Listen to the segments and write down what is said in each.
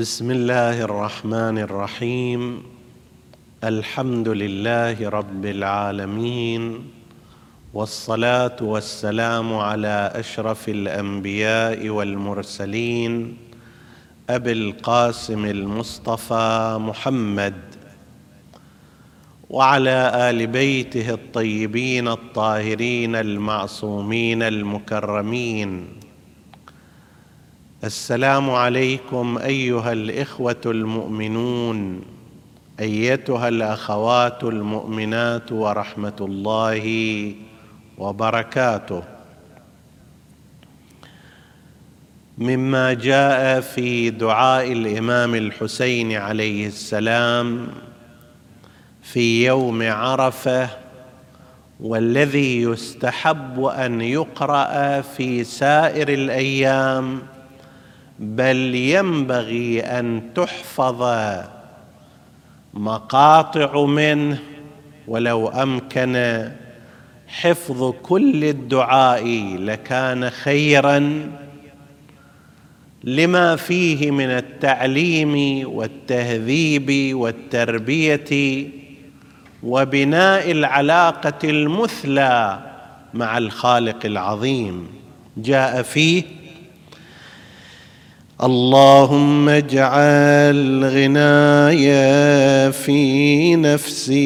بسم الله الرحمن الرحيم الحمد لله رب العالمين والصلاه والسلام على اشرف الانبياء والمرسلين ابي القاسم المصطفى محمد وعلى ال بيته الطيبين الطاهرين المعصومين المكرمين السلام عليكم أيها الإخوة المؤمنون أيتها الأخوات المؤمنات ورحمة الله وبركاته. مما جاء في دعاء الإمام الحسين عليه السلام في يوم عرفة والذي يستحب أن يقرأ في سائر الأيام بل ينبغي أن تحفظ مقاطع منه ولو أمكن حفظ كل الدعاء لكان خيرا لما فيه من التعليم والتهذيب والتربية وبناء العلاقة المثلى مع الخالق العظيم. جاء فيه اللهم اجعل غناي في نفسي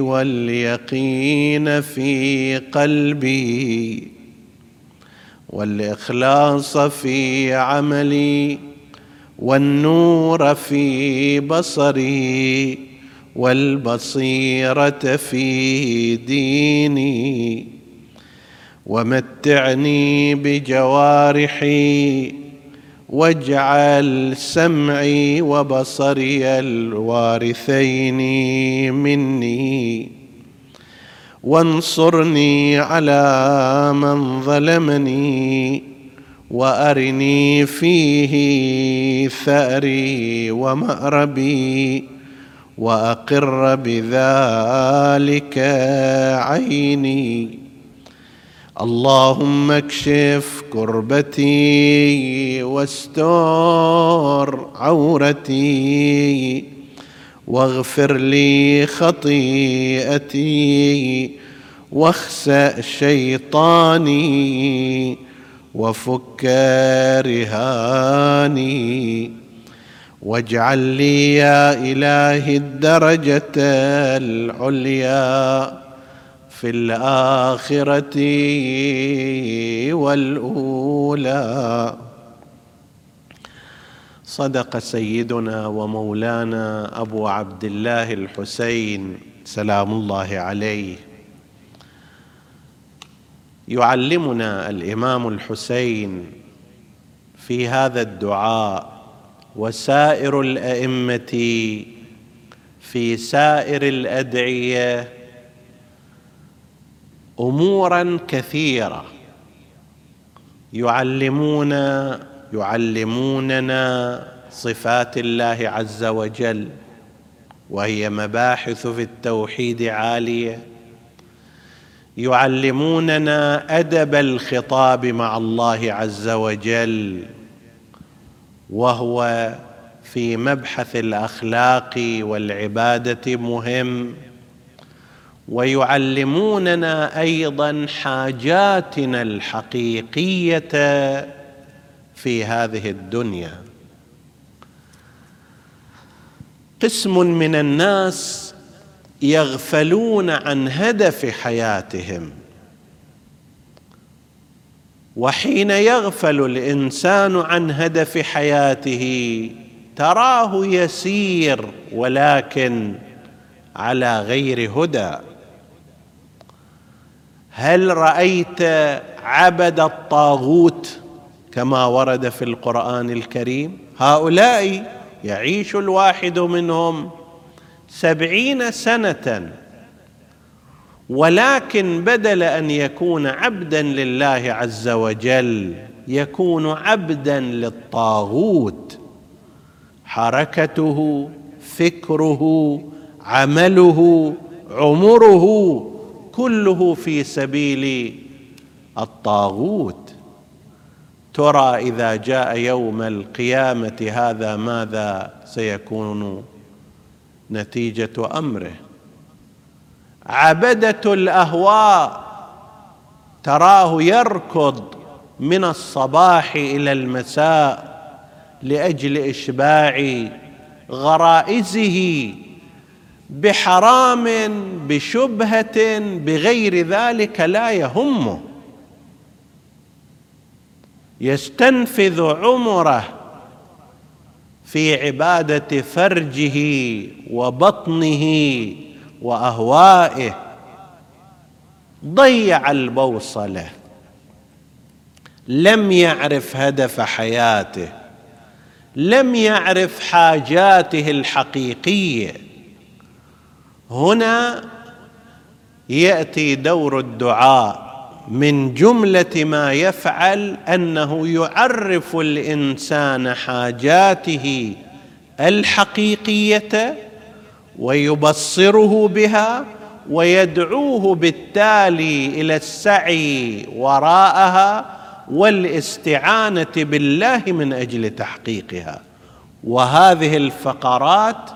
واليقين في قلبي والإخلاص في عملي والنور في بصري والبصيرة في ديني ومتعني بجوارحي واجعل سمعي وبصري الوارثين مني. وانصرني على من ظلمني وأرني فيه ثأري ومأربي وأقر بذلك عيني. اللهم اكشف كربتي واستر عورتي واغفر لي خطيئتي واخسأ شيطاني وفك رهاني واجعل لي يا إلهي الدرجة العليا في الآخرة والأولى. صدق سيدنا ومولانا أبو عبد الله الحسين سلام الله عليه. يعلمنا الإمام الحسين في هذا الدعاء وسائر الأئمة في سائر الأدعية أمورا كثيرة. يعلمون يعلموننا صفات الله عز وجل وهي مباحث في التوحيد عالية. يعلموننا أدب الخطاب مع الله عز وجل وهو في مبحث الأخلاق والعبادة مهم. ويعلموننا أيضا حاجاتنا الحقيقية في هذه الدنيا. قسم من الناس يغفلون عن هدف حياتهم وحين يغفل الإنسان عن هدف حياته تراه يسير ولكن على غير هدى. هل رأيت عبد الطاغوت كما ورد في القرآن الكريم؟ هؤلاء يعيش الواحد منهم سبعين سنة ولكن بدل أن يكون عبدا لله عز وجل يكون عبدا للطاغوت. حركته فكره عمله عمره كله في سبيل الطاغوت. ترى إذا جاء يوم القيامة هذا ماذا سيكون نتيجة أمره؟ عبدة الأهواء تراه يركض من الصباح إلى المساء لأجل إشباع غرائزه بحرام بشبهة بغير ذلك لا يهمه يستنفذ عمره في عبادة فرجه وبطنه وأهوائه. ضيع البوصلة. لم يعرف هدف حياته. لم يعرف حاجاته الحقيقية. هنا يأتي دور الدعاء من جملة ما يفعل أنه يعرف الإنسان حاجاته الحقيقية ويبصره بها ويدعوه بالتالي إلى السعي وراءها والاستعانة بالله من أجل تحقيقها. وهذه الفقرات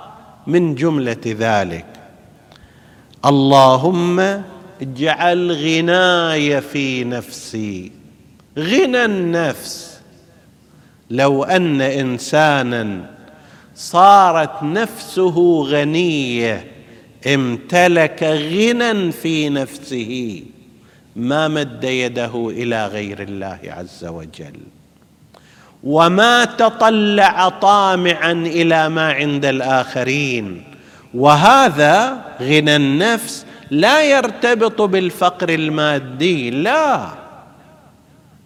من جملة ذلك. اللهم اجعل غناي في نفسي. غنى النفس. لو أن إنسانا صارت نفسه غنية امتلك غنى في نفسه ما مد يده إلى غير الله عز وجل. وما تطلع طامعا إلى ما عند الآخرين. وهذا غنى النفس لا يرتبط بالفقر المادي لا.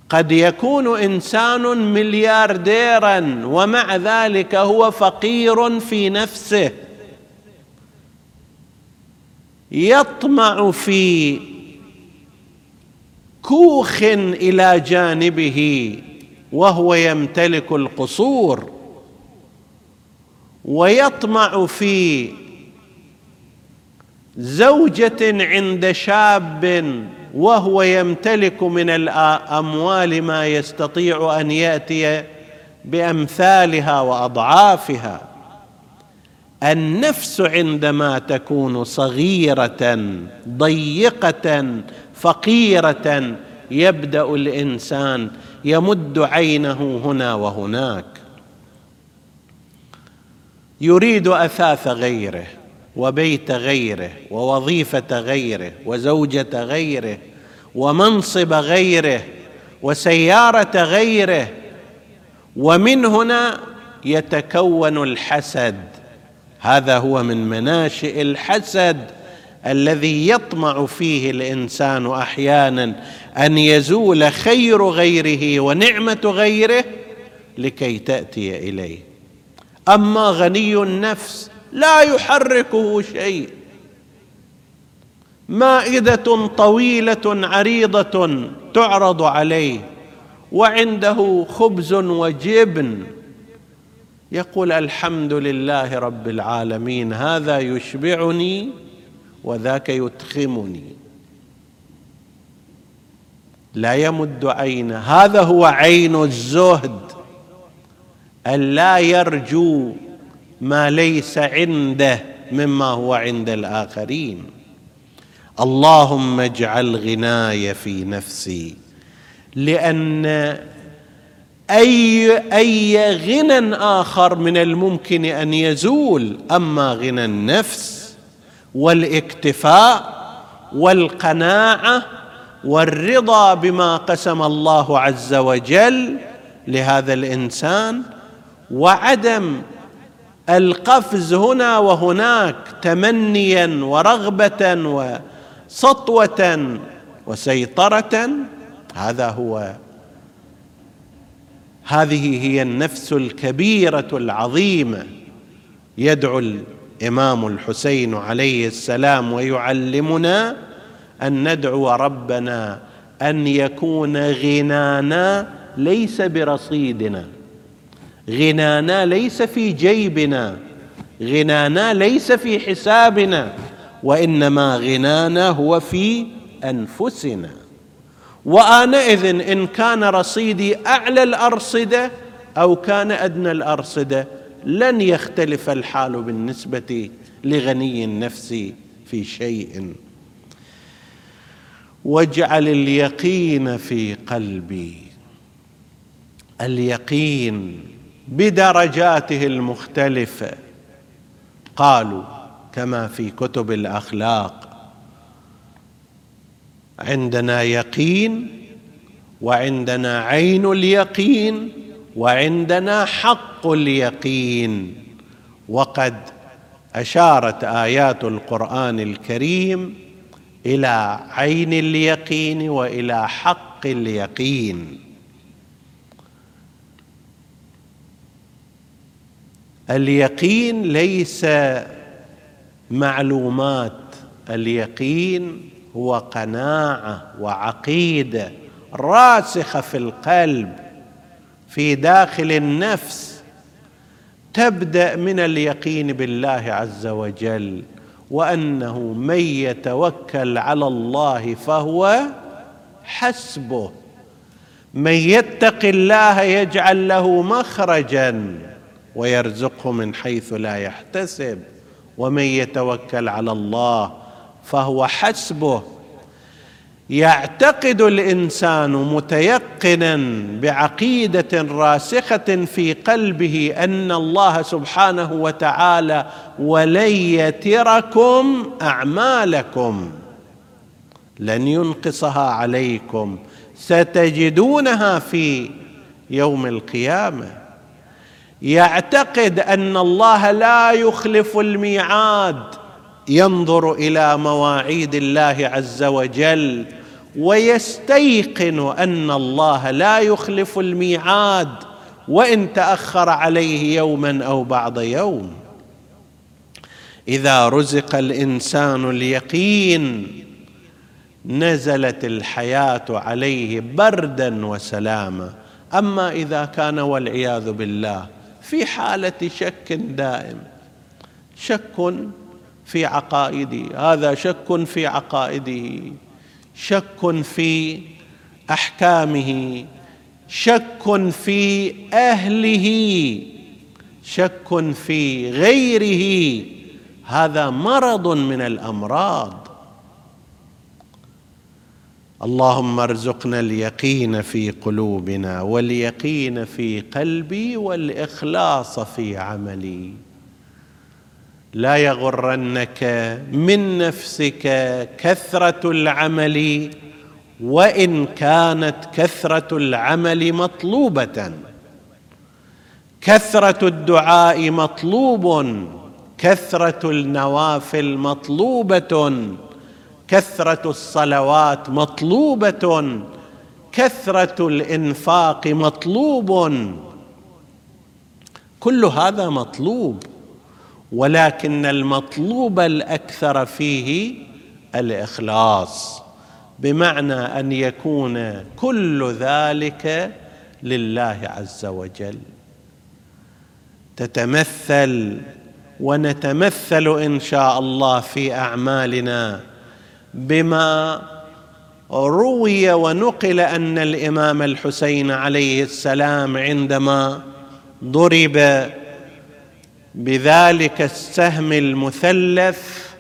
قد يكون إنسان مليارديرا ومع ذلك هو فقير في نفسه. يطمع في كوخ إلى جانبه وهو يمتلك القصور. ويطمع في زوجة عند شاب وهو يمتلك من الأموال ما يستطيع أن يأتي بأمثالها وأضعافها. النفس عندما تكون صغيرة ضيقة فقيرة يبدأ الإنسان يمد عينه هنا وهناك. يريد أثاث غيره. وبيت غيره ووظيفة غيره وزوجة غيره ومنصب غيره وسيارة غيره. ومن هنا يتكون الحسد. هذا هو من مناشئ الحسد الذي يطمع فيه الإنسان أحيانا أن يزول خير غيره ونعمة غيره لكي تأتي إليه. أما غني النفس لا يحركه شيء. مائدة طويلة عريضة تعرض عليه وعنده خبز وجبن. يقول الحمد لله رب العالمين هذا يشبعني وذاك يتخمني. لا يمد عينه هذا هو عين الزهد أن لا يرجو ما ليس عنده مما هو عند الآخرين. اللهم اجعل غناي في نفسي لأن أي أي غنى آخر من الممكن أن يزول أما غنى النفس والاكتفاء والقناعة والرضا بما قسم الله عز وجل لهذا الإنسان وعدم القفز هنا وهناك تمنيا ورغبة وسطوة وسيطرة هذا هو. هذه هي النفس الكبيرة العظيمة يدعو الإمام الحسين عليه السلام ويعلمنا أن ندعو ربنا أن يكون غنانا ليس برصيدنا. غنانا ليس في جيبنا. غنانا ليس في حسابنا. وإنما غنانا هو في أنفسنا. وانئذ إن كان رصيدي أعلى الأرصدة أو كان أدنى الأرصدة لن يختلف الحال بالنسبة لغني النفس في شيء. واجعل اليقين في قلبي. اليقين بدرجاته المختلفة. قالوا كما في كتب الأخلاق عندنا يقين وعندنا عين اليقين وعندنا حق اليقين. وقد أشارت آيات القرآن الكريم إلى عين اليقين وإلى حق اليقين. اليقين ليس معلومات اليقين هو قناعة وعقيدة راسخة في القلب في داخل النفس. تبدأ من اليقين بالله عز وجل وأنه من يتوكل على الله فهو حسبه. من يتق الله يجعل له مخرجا. ويرزقه من حيث لا يحتسب. ومن يتوكل على الله فهو حسبه. يعتقد الإنسان متيقنا بعقيدة راسخة في قلبه أن الله سبحانه وتعالى ولن يتركم أعمالكم. لن ينقصها عليكم. ستجدونها في يوم القيامة. يعتقد أن الله لا يخلف الميعاد ينظر إلى مواعيد الله عز وجل ويستيقن أن الله لا يخلف الميعاد وإن تأخر عليه يوما أو بعض يوم. إذا رزق الإنسان اليقين نزلت الحياة عليه بردا وسلاما. أما إذا كان والعياذ بالله في حالة شك دائم. شك في عقائده هذا شك في عقائده شك في أحكامه. شك في أهله. شك في غيره. هذا مرض من الأمراض. اللهم ارزقنا اليقين في قلوبنا واليقين في قلبي والإخلاص في عملي. لا يغرنك من نفسك كثرة العمل وإن كانت كثرة العمل مطلوبة. كثرة الدعاء مطلوب كثرة النوافل مطلوبة. كثرة الصلوات مطلوبة كثرة الإنفاق مطلوب. كل هذا مطلوب ولكن المطلوب الأكثر فيه الإخلاص بمعنى أن يكون كل ذلك لله عز وجل. تتمثل ونتمثل إن شاء الله في أعمالنا بما روي ونقل أن الإمام الحسين عليه السلام عندما ضرب بذلك السهم المثلث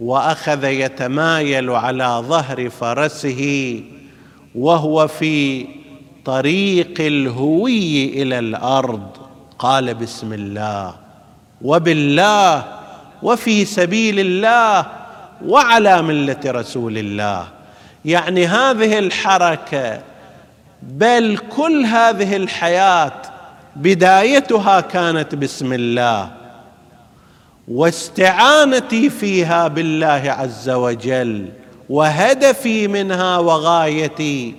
وأخذ يتمايل على ظهر فرسه وهو في طريق الهوي إلى الأرض قال بسم الله. وبالله وفي سبيل الله وعلى ملة رسول الله. يعني هذه الحركة بل كل هذه الحياة بدايتها كانت بسم الله. واستعانتي فيها بالله عز وجل وهدفي منها وغايتي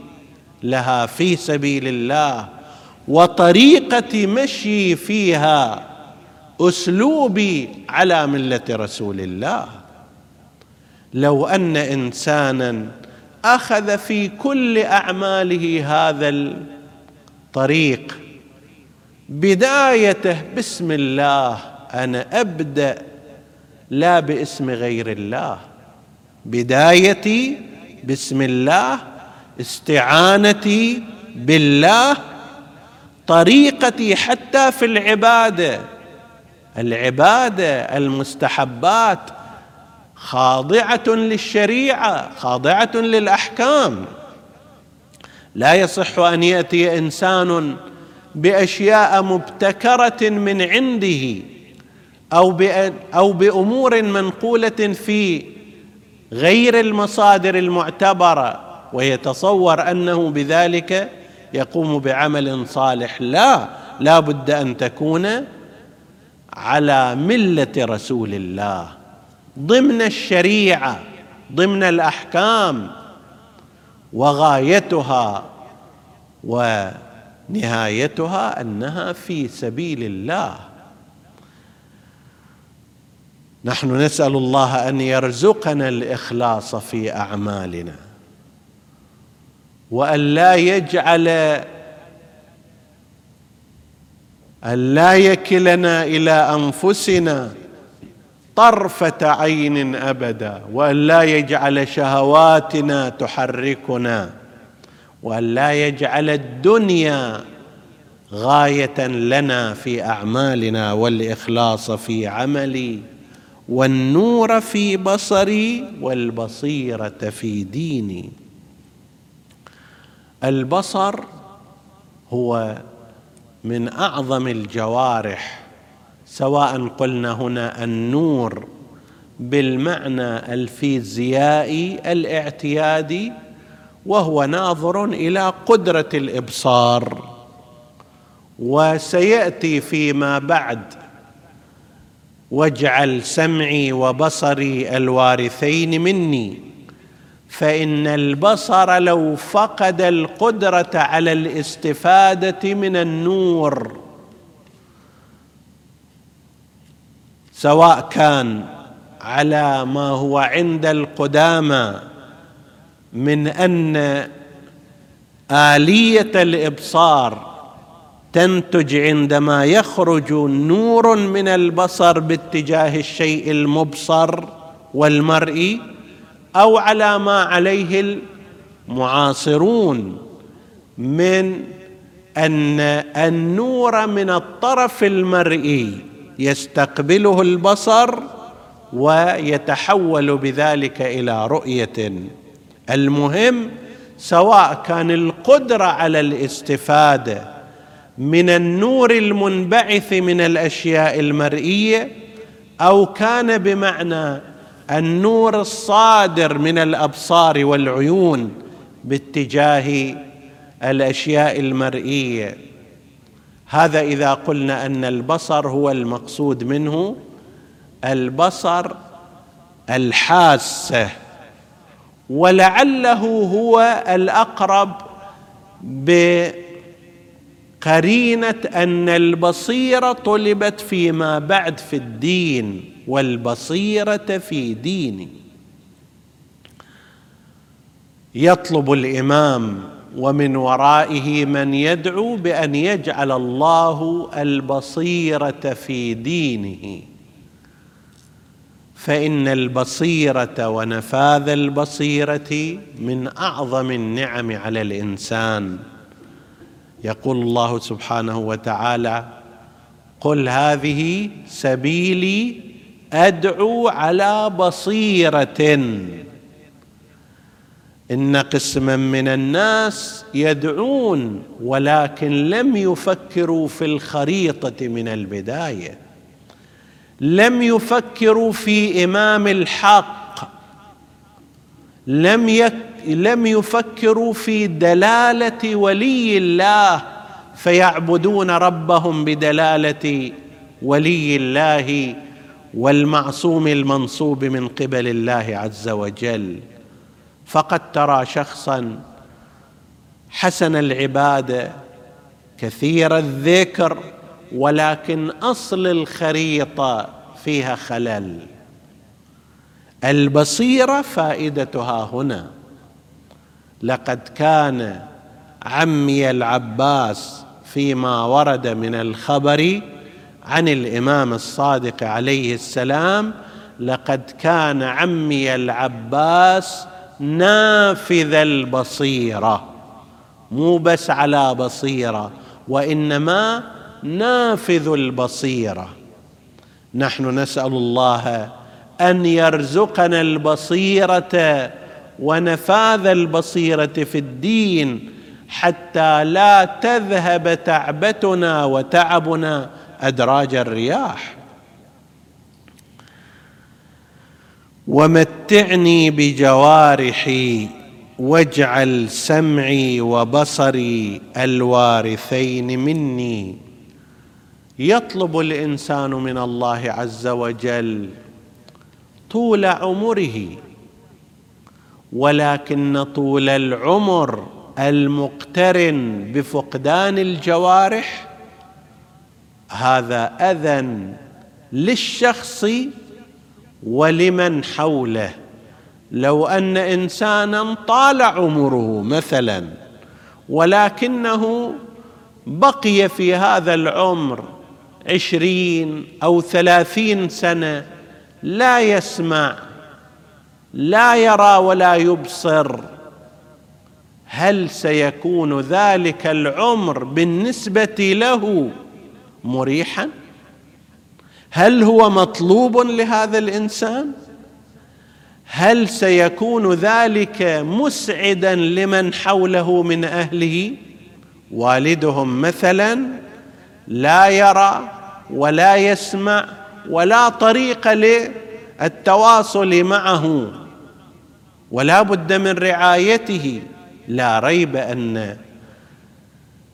لها في سبيل الله. وطريقه مشي فيها أسلوبي على ملة رسول الله. لو أن إنسانا أخذ في كل أعماله هذا الطريق بدايته بسم الله أنا أبدأ لا باسم غير الله. بدايتي بسم الله استعانتي بالله طريقتي حتى في العبادة. العبادة المستحبات خاضعة للشريعة خاضعة للأحكام. لا يصح أن يأتي إنسان بأشياء مبتكرة من عنده أو أو بأمور منقولة في غير المصادر المعتبرة ويتصور أنه بذلك يقوم بعمل صالح. لا لا بد أن تكون على ملة رسول الله. ضمن الشريعة ضمن الأحكام وغايتها ونهايتها أنها في سبيل الله. نحن نسأل الله أن يرزقنا الإخلاص في أعمالنا وأن لا يجعل أن لا يكلنا إلى أنفسنا طرفة عين أبدا وأن لا يجعل شهواتنا تحركنا وأن لا يجعل الدنيا غاية لنا في أعمالنا والإخلاص في عملي والنور في بصري والبصيرة في ديني. البصر هو من أعظم الجوارح سواء قلنا هنا النور بالمعنى الفيزيائي الاعتيادي وهو ناظر إلى قدرة الإبصار. وسيأتي فيما بعد. واجعل سمعي وبصري الوارثين مني. فإن البصر لو فقد القدرة على الاستفادة من النور سواء كان على ما هو عند القدامى من أن آلية الإبصار تنتج عندما يخرج نور من البصر باتجاه الشيء المبصر والمرئي أو على ما عليه المعاصرون من أن النور من الطرف المرئي يستقبله البصر ويتحول بذلك إلى رؤية. المهم سواء كان القدرة على الاستفاده من النور المنبعث من الأشياء المرئية أو كان بمعنى النور الصادر من الأبصار والعيون باتجاه الأشياء المرئية. هذا إذا قلنا أن البصر هو المقصود منه البصر الحاسة ولعله هو الأقرب بقرينة أن البصيرة طلبت فيما بعد في الدين والبصيرة في ديني. يطلب الإمام ومن ورائه من يدعو بأن يجعل الله البصيرة في دينه. فإن البصيرة ونفاذ البصيرة من أعظم النعم على الإنسان. يقول الله سبحانه وتعالى قل هذه سبيلي أدعو على بصيرة. إن قسما من الناس يدعون ولكن لم يفكروا في الخريطة من البداية. لم يفكروا في إمام الحق. لم يك لم يفكروا في دلالة ولي الله. فيعبدون ربهم بدلالة ولي الله والمعصوم المنصوب من قبل الله عز وجل. فقد ترى شخصا حسن العباده كثير الذكر ولكن أصل الخريطه فيها خلل. البصيرة فائدتها هنا. لقد كان عمي العباس فيما ورد من الخبر عن الإمام الصادق عليه السلام لقد كان عمي العباس نافذ البصيرة مو بس على بصيرة وإنما نافذ البصيرة. نحن نسأل الله أن يرزقنا البصيرة ونفاذ البصيرة في الدين حتى لا تذهب تعبتنا وتعبنا أدراج الرياح. ومتعني بجوارحي واجعل سمعي وبصري الوارثين مني. يطلب الإنسان من الله عز وجل طول عمره ولكن طول العمر المقترن بفقدان الجوارح هذا أذى للشخص ولمن حوله؟ لو أن إنسانا طال عمره مثلا ولكنه بقي في هذا العمر عشرين أو ثلاثين سنة لا يسمع لا يرى ولا يبصر. هل سيكون ذلك العمر بالنسبة له مريحا؟ هل هو مطلوب لهذا الإنسان؟ هل سيكون ذلك مسعدا لمن حوله من أهله؟ والدهم مثلا لا يرى ولا يسمع ولا طريق للتواصل معه. ولا بد من رعايته. لا ريب أن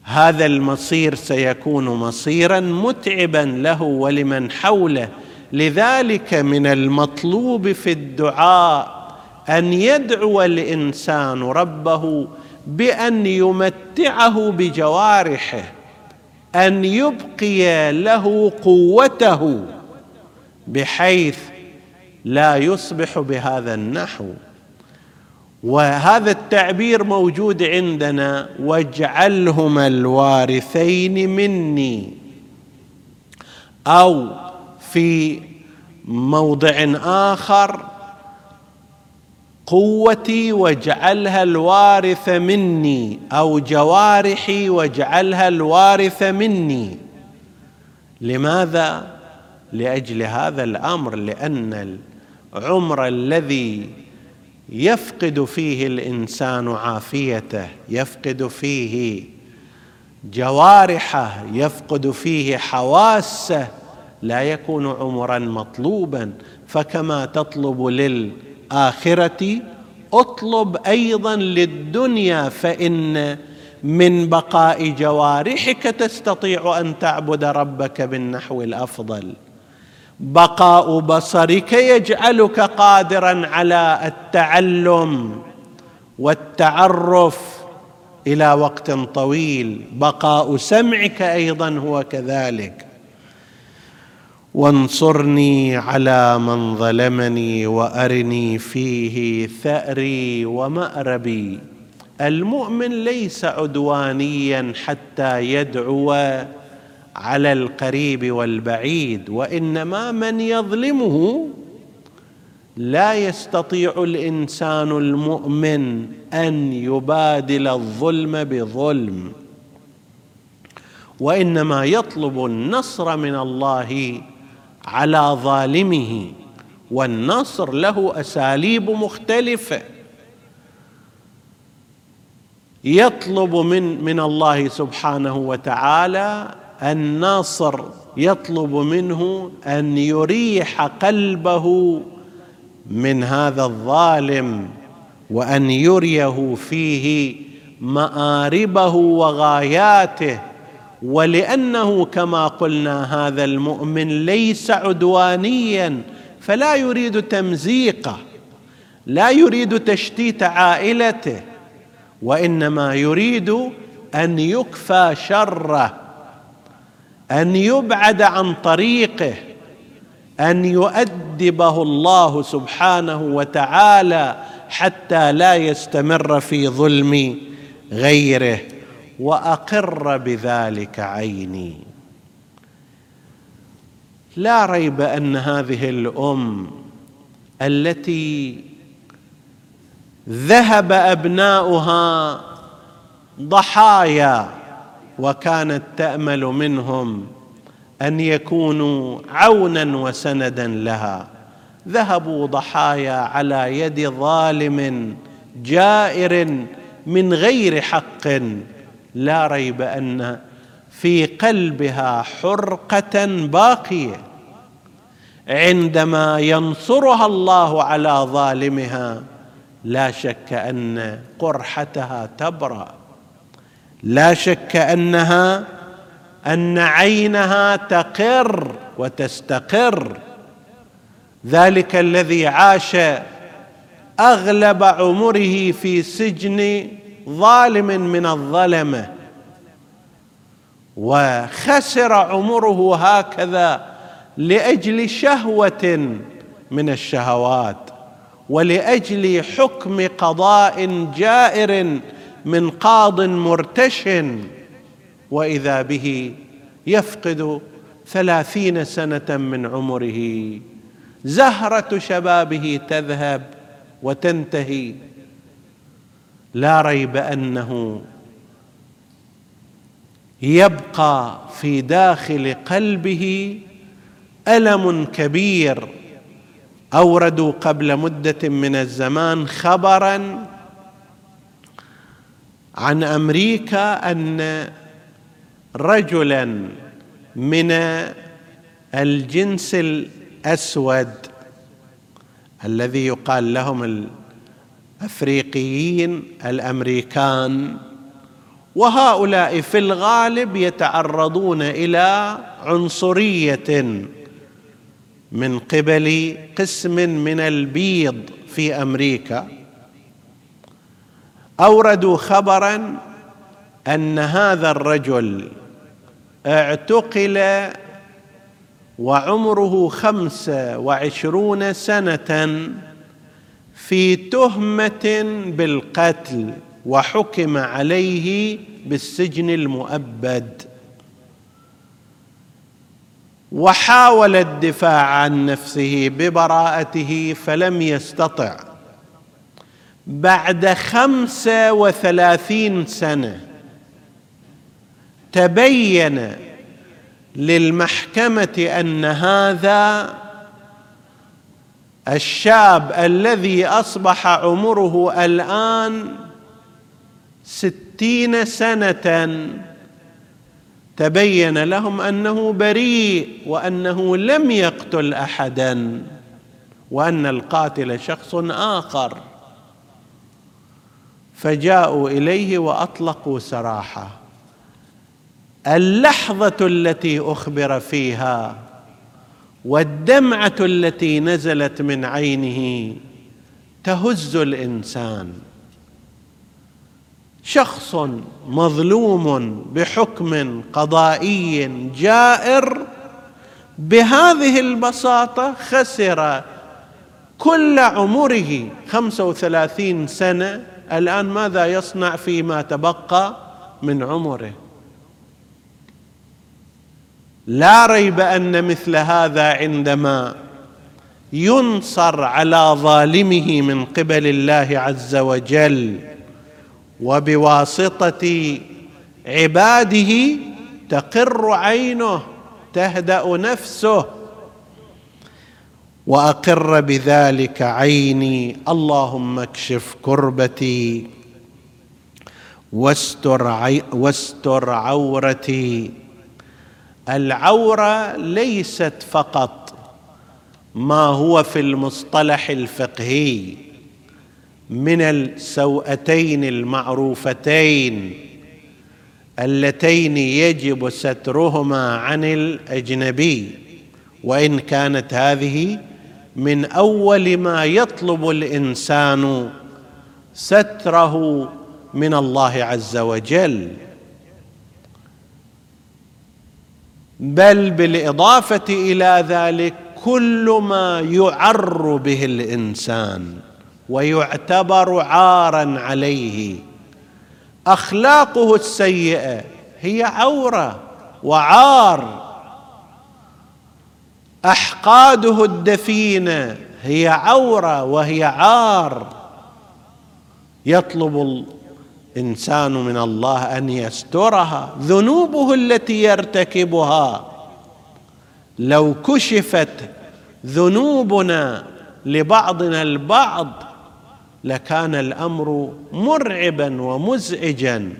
هذا المصير سيكون مصيرا متعبا له ولمن حوله. لذلك من المطلوب في الدعاء أن يدعو الإنسان ربه بأن يمتعه بجوارحه أن يبقي له قوته بحيث لا يصبح بهذا النحو. وهذا التعبير موجود عندنا واجعلهما الوارثين مني. أو في موضع آخر قوتي واجعلها الوارث مني. أو جوارحي واجعلها الوارث مني. لماذا؟ لأجل هذا الأمر لأن العمر الذي يفقد فيه الإنسان عافيته يفقد فيه جوارحه يفقد فيه حواسه لا يكون عمرا مطلوبا. فكما تطلب للآخرة اطلب أيضا للدنيا فإن من بقاء جوارحك تستطيع أن تعبد ربك بالنحو الأفضل. بقاء بصرك يجعلك قادرا على التعلم والتعرف إلى وقت طويل. بقاء سمعك أيضا هو كذلك. وانصرني على من ظلمني وأرني فيه ثأري وماربي المؤمن ليس عدوانيا حتى يدعو على القريب والبعيد وإنما من يظلمه لا يستطيع الإنسان المؤمن أن يبادل الظلم بظلم. وإنما يطلب النصر من الله على ظالمه والنصر له أساليب مختلفة. يطلب من من الله سبحانه وتعالى الناصر يطلب منه أن يريح قلبه من هذا الظالم وأن يريه فيه مآربه وغاياته. ولأنه كما قلنا هذا المؤمن ليس عدوانيا فلا يريد تمزيقه لا يريد تشتيت عائلته وإنما يريد أن يكفى شره. أن يبعد عن طريقه أن يؤدبه الله سبحانه وتعالى حتى لا يستمر في ظلم غيره وأقر بذلك عيني. لا ريب أن هذه الأم التي ذهب أبناؤها ضحايا وكانت تأمل منهم أن يكونوا عونا وسندا لها. ذهبوا ضحايا على يد ظالم جائر من غير حق. لا ريب أن في قلبها حرقة باقية. عندما ينصرها الله على ظالمها لا شك أن قرحتها تبرأ. لا شك أنها أن عينها تقر وتستقر. ذلك الذي عاش أغلب عمره في سجن ظالم من الظلمه وخسر عمره هكذا لأجل شهوة من الشهوات ولأجل حكم قضاء جائر من قاض مرتشن وإذا به يفقد ثلاثين سنة من عمره. زهرة شبابه تذهب وتنتهي. لا ريب أنه يبقى في داخل قلبه ألم كبير. أوردوا قبل مدة من الزمان خبرا عن أمريكا أن رجلا من الجنس الأسود الذي يقال لهم الافريقيين الأمريكان وهؤلاء في الغالب يتعرضون إلى عنصرية من قبل قسم من البيض في أمريكا. أوردوا خبرا أن هذا الرجل اعتقل وعمره خمسه وعشرون سنة في تهمة بالقتل وحكم عليه بالسجن المؤبد. وحاول الدفاع عن نفسه ببراءته فلم يستطع. بعد خمسة وثلاثين سنة تبين للمحكمة أن هذا الشاب الذي أصبح عمره الآن ستين سنة تبين لهم أنه بريء وأنه لم يقتل احدا وأن القاتل شخص آخر. فجاءوا إليه وأطلقوا سراحه اللحظة التي أخبر فيها والدمعة التي نزلت من عينه تهز الإنسان. شخص مظلوم بحكم قضائي جائر بهذه البساطة خسر كل عمره خمسة وثلاثين سنة الآن ماذا يصنع فيما تبقى من عمره؟ لا ريب أن مثل هذا عندما ينصر على ظالمه من قبل الله عز وجل وبواسطة عباده تقر عينه تهدأ نفسه وأقر بذلك عيني. اللهم اكشف كربتي واستر, عي واستر عورتي. العورة ليست فقط ما هو في المصطلح الفقهي من السوءتين المعروفتين اللتين يجب سترهما عن الأجنبي. وإن كانت هذه من أول ما يطلب الإنسان ستره من الله عز وجل. بل بالإضافة إلى ذلك كل ما يعر به الإنسان ويعتبر عارا عليه. أخلاقه السيئة هي عورة وعار. أحقاده الدفينة هي عورة وهي عار. يطلب الإنسان من الله أن يسترها ذنوبه التي يرتكبها. لو كشفت ذنوبنا لبعضنا البعض لكان الأمر مرعبا ومزعجا.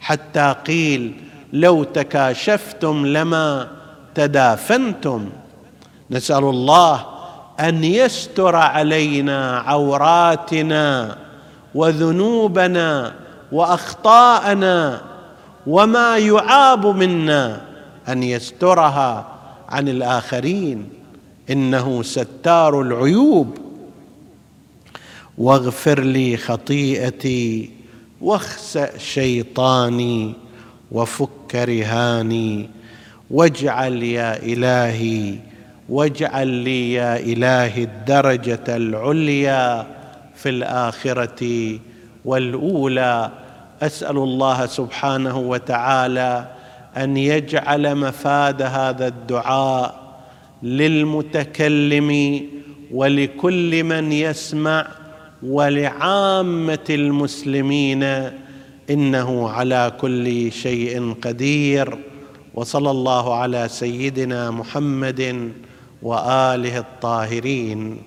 حتى قيل لو تكاشفتم لما تدافنتم. نسأل الله أن يستر علينا عوراتنا وذنوبنا وأخطاءنا وما يعاب منا أن يسترها عن الآخرين. إنه ستار العيوب. واغفر لي خطيئتي واخسأ شيطاني وفك رهاني واجعل يا إلهي واجعل لي يا إلهي الدرجة العليا في الآخرة والأولى. أسأل الله سبحانه وتعالى أن يجعل مفاد هذا الدعاء للمتكلم ولكل من يسمع ولعامة المسلمين إنه على كل شيء قدير. وصلى الله على سيدنا محمد وآله الطاهرين.